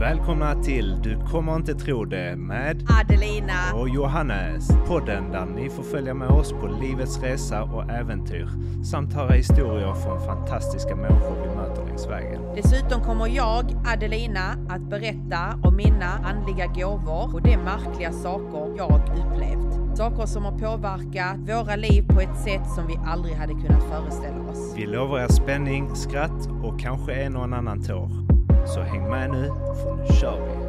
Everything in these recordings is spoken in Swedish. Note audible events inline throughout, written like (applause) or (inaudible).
Välkomna till Du kommer inte tro det med Adelina. och Johannes. Podden där ni får följa med oss på livets resa och äventyr samt höra historier från fantastiska människor vi möter längs vägen. Dessutom kommer jag, Adelina, att berätta om mina andliga gåvor och de märkliga saker jag upplevt. Saker som har påverkat våra liv på ett sätt som vi aldrig hade kunnat föreställa oss. Vi lovar er spänning, skratt och kanske en och en annan tår. Så häng med nu, för nu kör vi!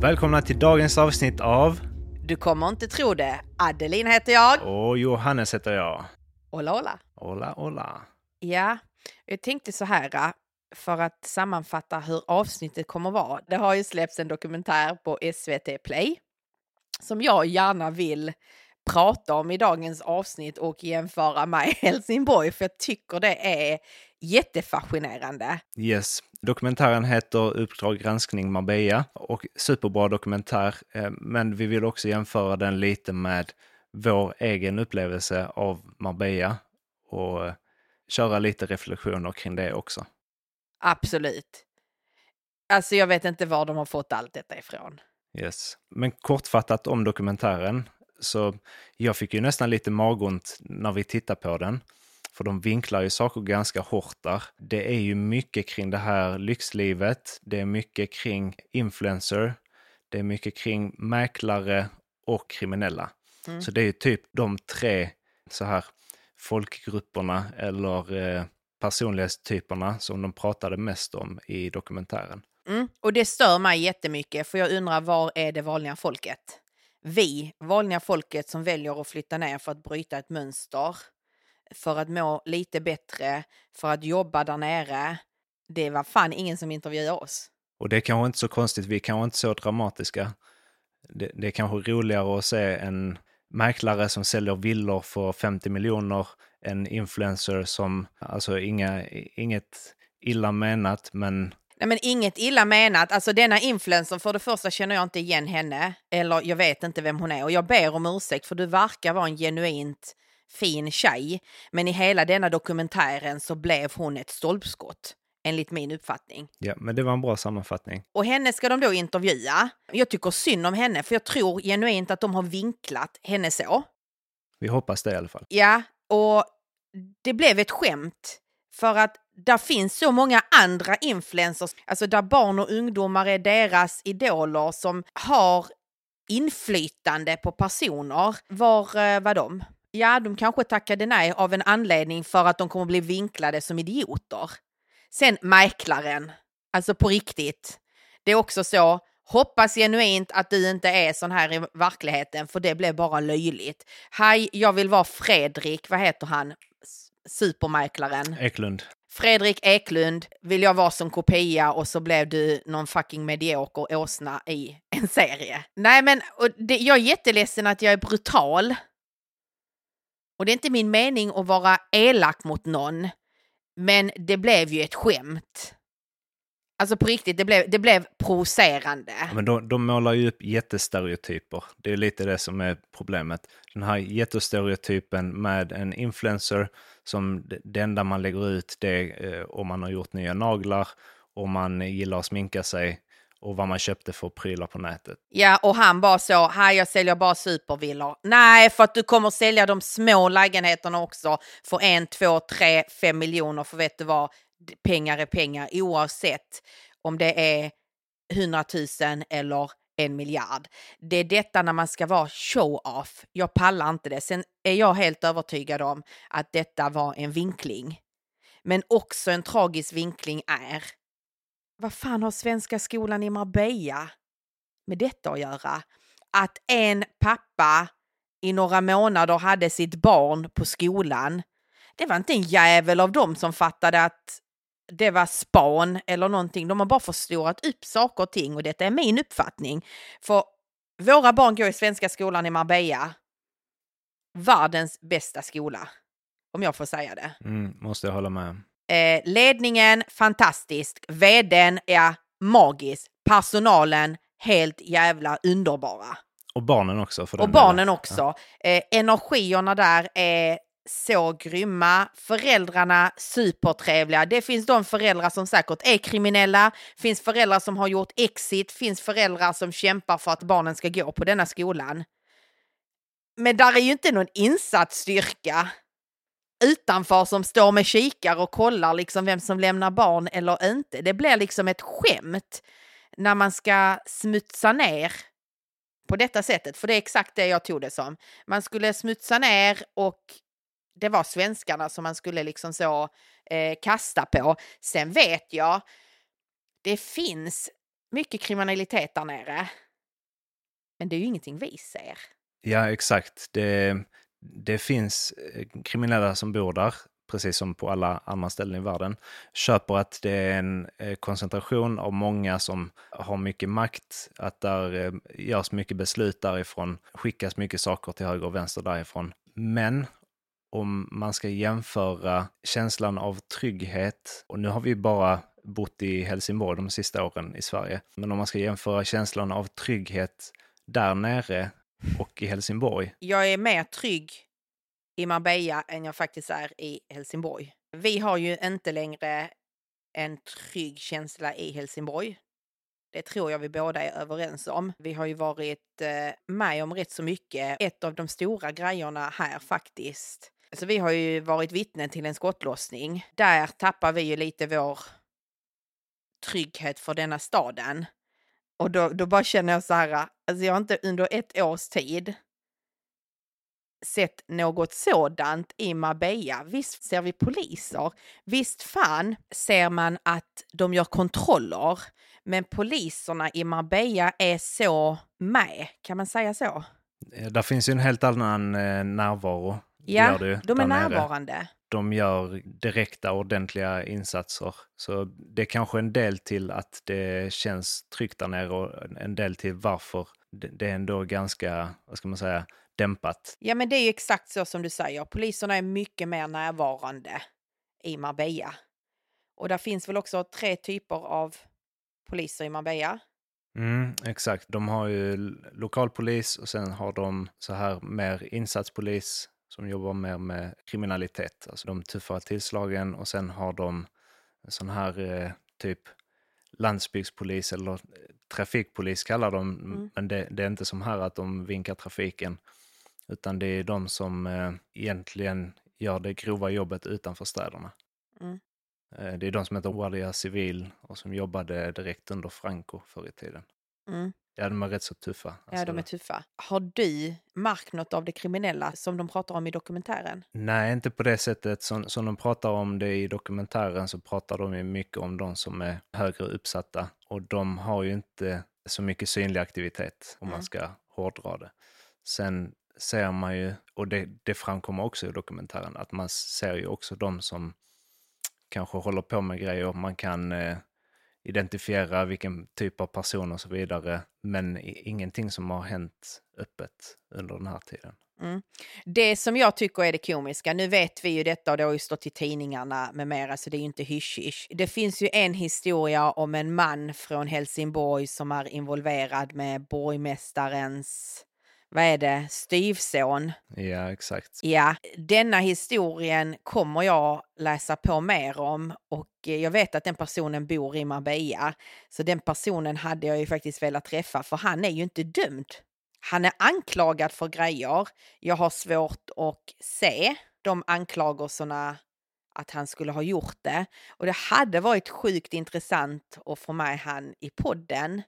Välkomna till dagens avsnitt av Du kommer inte tro det. Adelina heter jag. och Johannes heter jag. Ola, ola. Hola, hola. Ja, jag tänkte så här äh, för att sammanfatta hur avsnittet kommer vara. Det har ju släppts en dokumentär på SVT Play som jag gärna vill prata om i dagens avsnitt och jämföra med (laughs) Helsingborg för jag tycker det är jättefascinerande. Yes. Dokumentären heter Uppdrag granskning Marbella och superbra dokumentär. eh, Men vi vill också jämföra den lite med vår egen upplevelse av Marbella och eh, köra lite reflektioner kring det också. Absolut. Alltså jag vet inte var de har fått allt detta ifrån. Yes. Men kortfattat om dokumentären, så jag fick ju nästan lite magont när vi tittar på den. För de vinklar ju saker ganska hårt där. Det är ju mycket kring det här lyxlivet. Det är mycket kring influencer. Det är mycket kring mäklare och kriminella. Mm. Så det är ju typ de tre så här folkgrupperna eller eh, personlighetstyperna som de pratade mest om i dokumentären. Mm. Och det stör mig jättemycket för jag undrar var är det vanliga folket? Vi, vanliga folket som väljer att flytta ner för att bryta ett mönster, för att må lite bättre, för att jobba där nere. Det var fan ingen som intervjuade oss. Och det är kanske inte så konstigt, vi är kanske inte så dramatiska. Det, det är kanske roligare att se en mäklare som säljer villor för 50 miljoner, en influencer som, alltså inga, inget illa menat, men Nej men inget illa menat, alltså denna influencer, för det första känner jag inte igen henne, eller jag vet inte vem hon är och jag ber om ursäkt för du verkar vara en genuint fin tjej, men i hela denna dokumentären så blev hon ett stolpskott, enligt min uppfattning. ja, men det var en bra sammanfattning. Och henne ska de då intervjua. Jag tycker synd om henne, för jag tror genuint att de har vinklat henne så. Vi hoppas det i alla fall. Ja, och det blev ett skämt. För att där finns så många andra influencers, alltså där barn och ungdomar är deras idoler som har inflytande på personer. Var eh, var de? Ja, de kanske tackade nej av en anledning för att de kommer bli vinklade som idioter. Sen mäklaren, alltså på riktigt. Det är också så, hoppas genuint att du inte är sån här i verkligheten för det blev bara löjligt. Hej, jag vill vara Fredrik, vad heter han? Supermäklaren. Eklund. Fredrik Eklund vill jag vara som kopia och så blev du någon fucking medioker åsna i en serie. Nej men och det, jag är jätteledsen att jag är brutal. Och det är inte min mening att vara elak mot någon. Men det blev ju ett skämt. Alltså på riktigt, det blev, det blev provocerande. Ja, Men de, de målar ju upp jättestereotyper. Det är lite det som är problemet. Den här jättestereotypen med en influencer som det, enda man lägger ut det är eh, om man har gjort nya naglar, om man gillar att sminka sig och vad man köpte för prylar på nätet. Ja, och han bara så, här jag säljer bara supervillor. Nej, för att du kommer sälja de små lägenheterna också för en, två, tre, fem miljoner. För vet du vad, pengar är pengar oavsett om det är hundratusen eller en miljard. Det är detta när man ska vara show-off. Jag pallar inte det. Sen är jag helt övertygad om att detta var en vinkling. Men också en tragisk vinkling är vad fan har Svenska skolan i Marbella med detta att göra? Att en pappa i några månader hade sitt barn på skolan. Det var inte en jävel av dem som fattade att det var span eller någonting. De har bara förstorat upp saker och ting och detta är min uppfattning. För våra barn går i Svenska skolan i Marbella. Världens bästa skola, om jag får säga det. Mm, måste jag hålla med. Eh, ledningen, fantastisk. Vdn, ja, magisk. Personalen, helt jävla underbara. Och barnen också. Och barnen delen. också. Eh, energierna där är så grymma. Föräldrarna supertrevliga. Det finns de föräldrar som säkert är kriminella, finns föräldrar som har gjort exit, finns föräldrar som kämpar för att barnen ska gå på denna skolan. Men där är ju inte någon insatsstyrka utanför som står med kikar och kollar liksom vem som lämnar barn eller inte. Det blir liksom ett skämt när man ska smutsa ner på detta sättet, för det är exakt det jag tog det som. Man skulle smutsa ner och det var svenskarna som man skulle liksom så eh, kasta på. Sen vet jag, det finns mycket kriminalitet där nere. Men det är ju ingenting vi ser. Ja, exakt. Det, det finns eh, kriminella som bor där, precis som på alla andra ställen i världen, köper att det är en eh, koncentration av många som har mycket makt, att där eh, görs mycket beslut därifrån, skickas mycket saker till höger och vänster därifrån. Men om man ska jämföra känslan av trygghet, och nu har vi bara bott i Helsingborg de sista åren i Sverige, men om man ska jämföra känslan av trygghet där nere och i Helsingborg. Jag är mer trygg i Marbella än jag faktiskt är i Helsingborg. Vi har ju inte längre en trygg känsla i Helsingborg. Det tror jag vi båda är överens om. Vi har ju varit eh, med om rätt så mycket. Ett av de stora grejerna här faktiskt. Alltså vi har ju varit vittnen till en skottlossning. Där tappar vi ju lite vår trygghet för denna staden. Och då, då bara känner jag så här, alltså jag har inte under ett års tid sett något sådant i Marbella. Visst ser vi poliser, visst fan ser man att de gör kontroller, men poliserna i Marbella är så med, kan man säga så? Eh, där finns ju en helt annan eh, närvaro. Ja, de är närvarande. De gör direkta, ordentliga insatser. Så det är kanske en del till att det känns tryggt där nere och en del till varför det är ändå ganska, vad ska man säga, dämpat. Ja, men det är ju exakt så som du säger. Poliserna är mycket mer närvarande i Marbella. Och där finns väl också tre typer av poliser i Marbella. Mm, exakt, de har ju lokalpolis och sen har de så här mer insatspolis som jobbar mer med kriminalitet, alltså de tuffare tillslagen och sen har de sån här eh, typ landsbygdspolis eller eh, trafikpolis kallar de, mm. men det, det, är inte som här att de vinkar trafiken, utan det är de som eh, egentligen gör det grova jobbet utanför städerna. Mm. Eh, det är de som heter Guardia Civil och som jobbade direkt under Franco förr i tiden. Mm. Ja, de är rätt så tuffa. Alltså, ja, de är tuffa. Har du märkt något av det kriminella som de pratar om i dokumentären? Nej, inte på det sättet. Som, som de pratar om det i dokumentären så pratar de ju mycket om de som är högre uppsatta. Och de har ju inte så mycket synlig aktivitet, om mm. man ska hårdra det. Sen ser man ju, och det, det framkommer också i dokumentären, att man ser ju också de som kanske håller på med grejer. Man kan eh, identifiera vilken typ av person och så vidare. Men ingenting som har hänt öppet under den här tiden. Mm. Det som jag tycker är det komiska, nu vet vi ju detta och det har ju stått i tidningarna med mera så det är ju inte hysch Det finns ju en historia om en man från Helsingborg som är involverad med borgmästarens vad är det, styvson. Ja, exakt. Ja, denna historien kommer jag läsa på mer om och jag vet att den personen bor i Marbella. Så den personen hade jag ju faktiskt velat träffa för han är ju inte dömd. Han är anklagad för grejer. Jag har svårt att se de anklagelserna att han skulle ha gjort det. Och det hade varit sjukt intressant att få med han i podden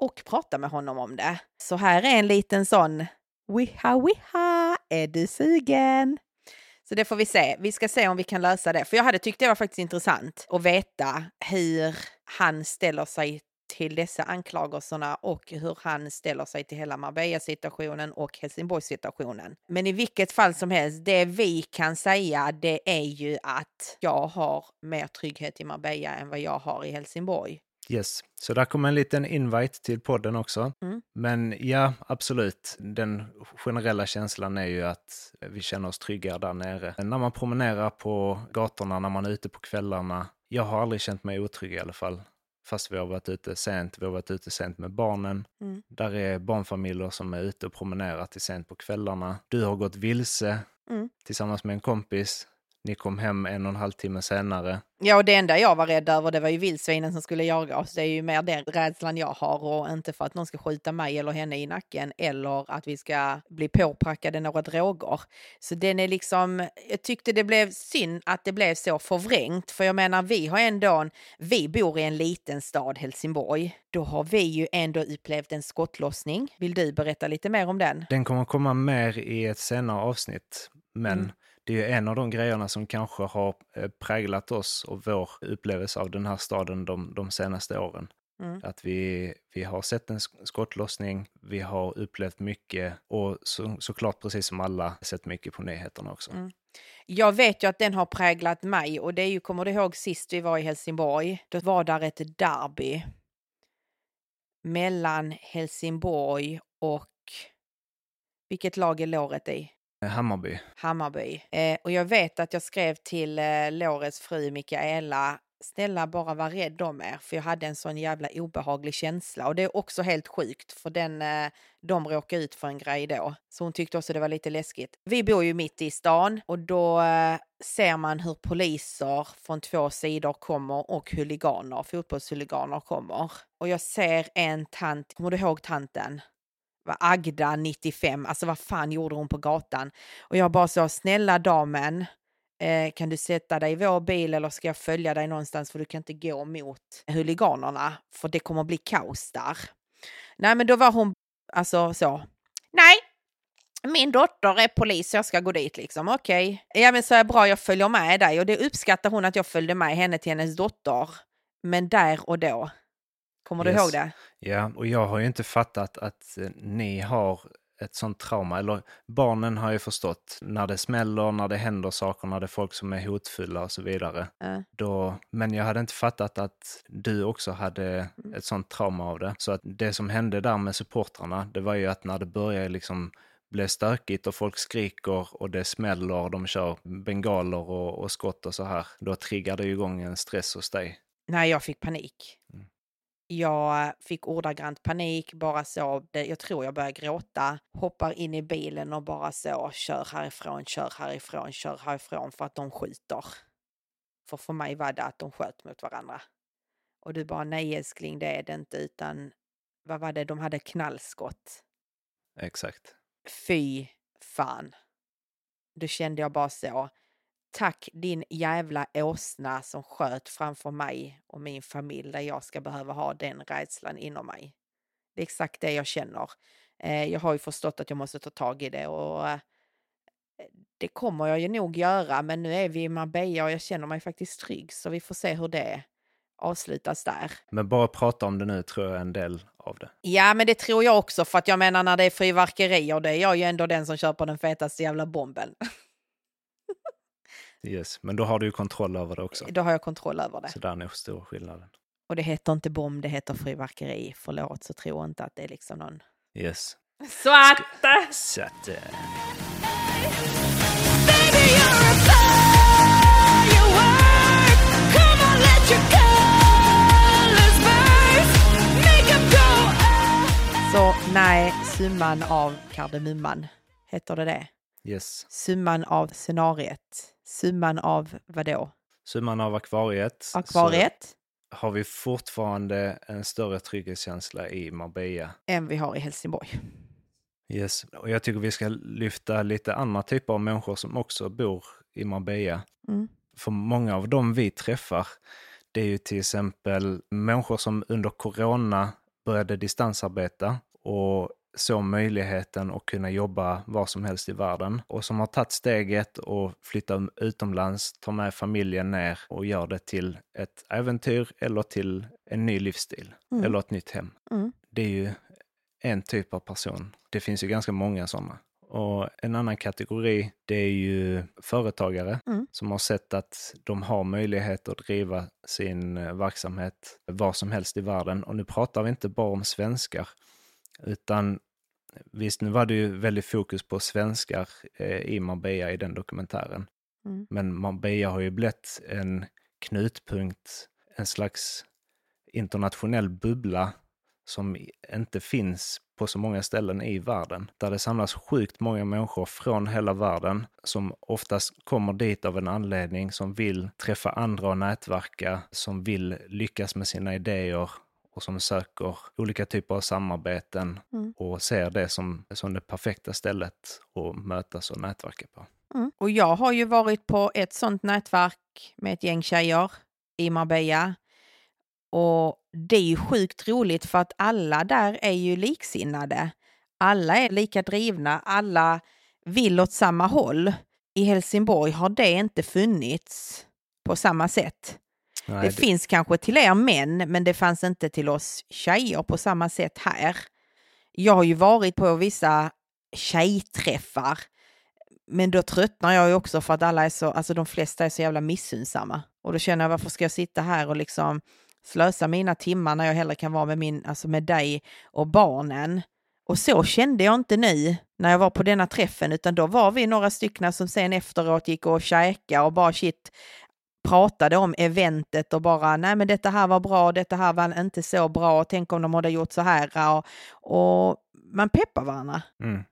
och prata med honom om det. Så här är en liten sån Wiha wiha, är du sugen? Så det får vi se. Vi ska se om vi kan lösa det. För jag hade tyckt det var faktiskt intressant att veta hur han ställer sig till dessa anklagelserna och hur han ställer sig till hela Marbella-situationen och Helsingborg-situationen. Men i vilket fall som helst, det vi kan säga det är ju att jag har mer trygghet i Marbella än vad jag har i Helsingborg. Yes, så där kommer en liten invite till podden också. Mm. Men ja, absolut. Den generella känslan är ju att vi känner oss trygga där nere. När man promenerar på gatorna, när man är ute på kvällarna. Jag har aldrig känt mig otrygg i alla fall. Fast vi har varit ute sent, vi har varit ute sent med barnen. Mm. Där är barnfamiljer som är ute och promenerar till sent på kvällarna. Du har gått vilse Mm. tillsammans med en kompis. Ni kom hem en och en halv timme senare. Ja, och det enda jag var rädd över det var ju vildsvinen som skulle jaga oss. Det är ju mer den rädslan jag har och inte för att någon ska skjuta mig eller henne i nacken eller att vi ska bli påprackade några droger. Så den är liksom, jag tyckte det blev synd att det blev så förvrängt. För jag menar, vi har ändå, vi bor i en liten stad, Helsingborg. Då har vi ju ändå upplevt en skottlossning. Vill du berätta lite mer om den? Den kommer komma mer i ett senare avsnitt, men Mm. Det är ju en av de grejerna som kanske har eh, präglat oss och vår upplevelse av den här staden de, de senaste åren. Mm. Att vi, vi har sett en sk- skottlossning, vi har upplevt mycket och så, såklart precis som alla sett mycket på nyheterna också. Mm. Jag vet ju att den har präglat mig och det är ju, kommer du ihåg sist vi var i Helsingborg? Då var där ett derby mellan Helsingborg och vilket lag är låret i? Eh, Hammarby, Hammarby. Eh, och jag vet att jag skrev till eh, Lorets fru Mikaela Snälla bara var rädd om er, för jag hade en sån jävla obehaglig känsla. Och det är också helt sjukt, för den, eh, de råkade ut för en grej då. Så hon tyckte också det var lite läskigt. Vi bor ju mitt i stan och då eh, ser man hur poliser från två sidor kommer och huliganer, fotbollshuliganer kommer. Och jag ser en tant, kommer du ihåg tanten? Var Agda 95, alltså vad fan gjorde hon på gatan? Och jag bara så, snälla damen, eh, kan du sätta dig i vår bil eller ska jag följa dig någonstans för du kan inte gå mot huliganerna för det kommer bli kaos där. Nej men då var hon alltså så, nej, min dotter är polis så jag ska gå dit liksom, okej. Ja men så är bra, jag följer med dig och det uppskattar hon att jag följde med henne till hennes dotter. Men där och då, kommer du Yes. ihåg det? Ja, och jag har ju inte fattat att eh, ni har ett sånt trauma, eller barnen har ju förstått när det smäller, när det händer saker, när det är folk som är hotfulla och så vidare. Ja. Då, men jag hade inte fattat att du också hade Mm. ett sånt trauma av det. Så att det som hände där med supportrarna, det var ju att när det började liksom bli stökigt och folk skriker och det smäller och de kör bengaler och, och skott och så här, då triggar det ju igång en stress hos dig. Nej, jag fick panik. Mm. Jag fick ordagrant panik, bara så, det- jag tror jag började gråta, hoppar in i bilen och bara så, kör härifrån, kör härifrån, kör härifrån för att de skjuter. För för mig var det att de sköt mot varandra. Och du bara, nej älskling, det är det inte, utan vad var det, de hade knallskott. Exakt. Fy fan. Då kände jag bara så. Tack din jävla åsna som sköt framför mig och min familj där jag ska behöva ha den rädslan inom mig. Det är exakt det jag känner. Eh, jag har ju förstått att jag måste ta tag i det och eh, det kommer jag ju nog göra men nu är vi i Marbella och jag känner mig faktiskt trygg så vi får se hur det avslutas där. Men bara prata om det nu tror jag är en del av det. Ja, men det tror jag också för att jag menar när det är fyrverkerier, det är jag ju ändå den som köper den fetaste jävla bomben. (laughs) Yes. Men då har du ju kontroll över det också. Då har jag kontroll över det. Så där är nog stor skillnaden. Och det heter inte bomb, det heter fyrverkeri. Förlåt, så tro inte att det är liksom någon... Yes. Så att... Så att. Så nej, summan av kardemumman. Heter det det? yes. Summan av scenariet. Summan av vadå? Summan av akvariet. Akvariet? Har vi fortfarande en större trygghetskänsla i Marbella. Än vi har i Helsingborg. Yes. Och jag tycker vi ska lyfta lite andra typer av människor som också bor i Marbella. Mm. För många av dem vi träffar, det är ju till exempel människor som under corona började distansarbeta och såg möjligheten att kunna jobba var som helst i världen och som har tagit steget och flyttat utomlands, tar med familjen ner och gör det till ett äventyr eller till en ny livsstil Mm. eller ett nytt hem. Mm. Det är ju en typ av person. Det finns ju ganska många sådana. Och en annan kategori, det är ju företagare Mm. som har sett att de har möjlighet att driva sin eh, verksamhet var som helst i världen. Och nu pratar vi inte bara om svenskar, utan visst, nu var det ju väldigt fokus på svenskar eh, i Marbella i den dokumentären. Mm. Men Marbella har ju blivit en knutpunkt, en slags internationell bubbla som inte finns på så många ställen i världen. Där det samlas sjukt många människor från hela världen som oftast kommer dit av en anledning, som vill träffa andra och nätverka, som vill lyckas med sina idéer och som söker olika typer av samarbeten Mm. och ser det som, som det perfekta stället att mötas och nätverka på. Mm. Och jag har ju varit på ett sånt nätverk med ett gäng tjejer i Marbella. Och det är ju sjukt roligt för att alla där är ju liksinnade. Alla är lika drivna, alla vill åt samma håll. I Helsingborg har det inte funnits på samma sätt. Nej, Det finns kanske till er män, men det fanns inte till oss tjejer på samma sätt här. Jag har ju varit på vissa tjejträffar, men då tröttnar jag ju också för att alla är så, alltså de flesta är så jävla missunnsamma. Och då känner jag, varför ska jag sitta här och liksom slösa mina timmar när jag hellre kan vara med, min, alltså med dig och barnen? Och så kände jag inte nu när jag var på denna träffen, utan då var vi några stycken som sen efteråt gick och käkade och bara shit, pratade om eventet och bara nej men detta här var bra, detta här var inte så bra, tänk om de hade gjort så här och, och man peppar varandra. Mm.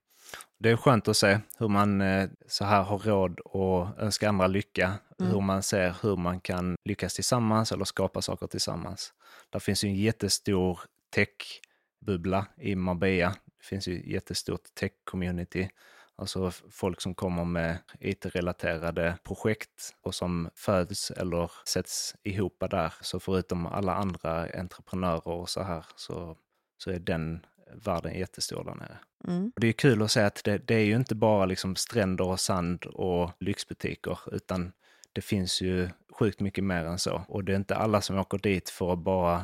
Det är skönt att se hur man eh, så här har råd att önska andra lycka. Mm. Hur man ser hur man kan lyckas tillsammans eller skapa saker tillsammans. Där finns ju en jättestor tech-bubbla i Marbella. Det finns ju ett jättestort tech-community. Alltså folk som kommer med IT-relaterade projekt och som föds eller sätts ihop där. Så förutom alla andra entreprenörer och så här så, så är den världen jättestor där nere. Mm. Och det är kul att se att det, det är ju inte bara liksom stränder och sand och lyxbutiker, utan det finns ju sjukt mycket mer än så. Och det är inte alla som åker dit för att bara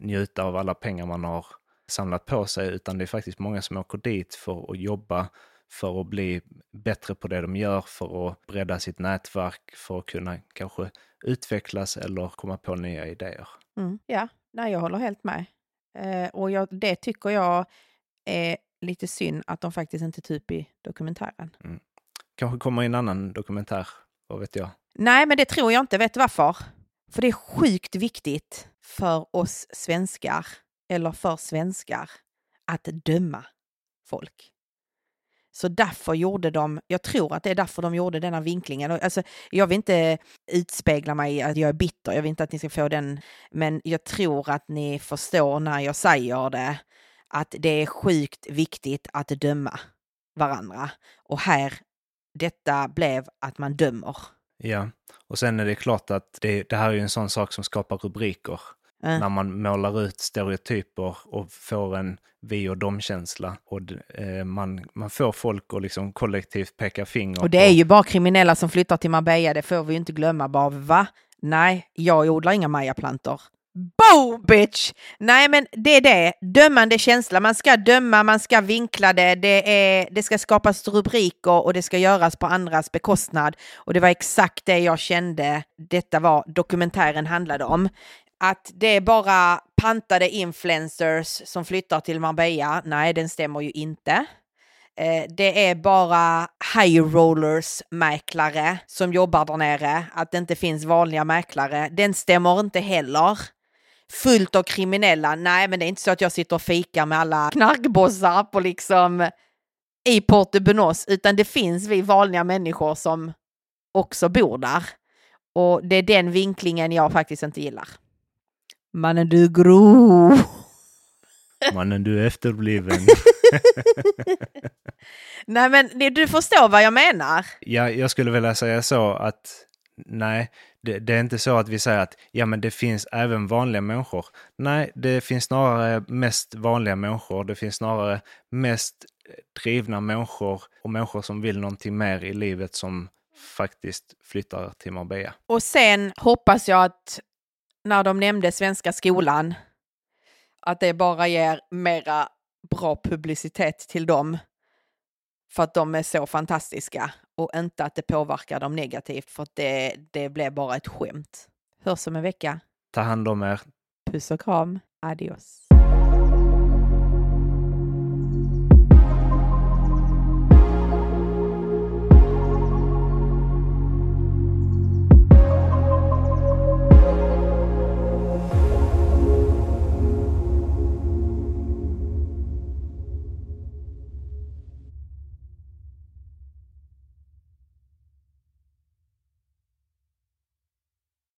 njuta av alla pengar man har samlat på sig, utan det är faktiskt många som åker dit för att jobba, för att bli bättre på det de gör, för att bredda sitt nätverk, för att kunna kanske utvecklas eller komma på nya idéer. Mm. Ja, nej, jag håller helt med. Eh, och jag, det tycker jag är lite synd att de faktiskt inte upp i dokumentären. Kanske kommer i en annan dokumentär, vad vet jag. Nej, men det tror jag inte. Vet du varför? För det är sjukt viktigt för oss svenskar, eller för svenskar, att döma folk. Så därför gjorde de, jag tror att det är därför de gjorde denna vinklingen. Alltså, jag vill inte utspegla mig i att jag är bitter, jag vill inte att ni ska få den, men jag tror att ni förstår när jag säger det, att det är sjukt viktigt att döma varandra. Och här, detta blev att man dömer. Ja, och sen är det klart att det, det här är ju en sån sak som skapar rubriker. Eh. När man målar ut stereotyper och får en vi och dom-känsla. Och eh, man, man får folk att liksom kollektivt peka finger. Och det är ju bara kriminella som flyttar till Marbella, det får vi ju inte glömma. Bara va? Nej, jag odlar inga majaplantor. Bo bitch! Nej men det är det, dömande känsla. Man ska döma, man ska vinkla det, det, är, det ska skapas rubriker och det ska göras på andras bekostnad. Och det var exakt det jag kände detta var dokumentären handlade om. Att det är bara pantade influencers som flyttar till Marbella. Nej, den stämmer ju inte. Eh, det är bara high rollers mäklare som jobbar där nere. Att det inte finns vanliga mäklare. Den stämmer inte heller. Fullt av kriminella. Nej, men det är inte så att jag sitter och fikar med alla knarkbossar på liksom i Porto utan det finns vi vanliga människor som också bor där. Och det är den vinklingen jag faktiskt inte gillar. Mannen du är grov. (laughs) Mannen, du är efterbliven. (laughs) Nej men du förstår vad jag menar. ja, jag skulle vilja säga så att nej, det, det är inte så att vi säger att ja, men det finns även vanliga människor. Nej, det finns snarare mest vanliga människor. Det finns snarare mest drivna människor och människor som vill någonting mer i livet som faktiskt flyttar till Marbella. Och sen hoppas jag att när de nämnde Svenska skolan, att det bara ger mera bra publicitet till dem. För att de är så fantastiska och inte att det påverkar dem negativt för att det, det blev bara ett skämt. Hörs om en vecka. Ta hand om er. Puss och kram. Adios.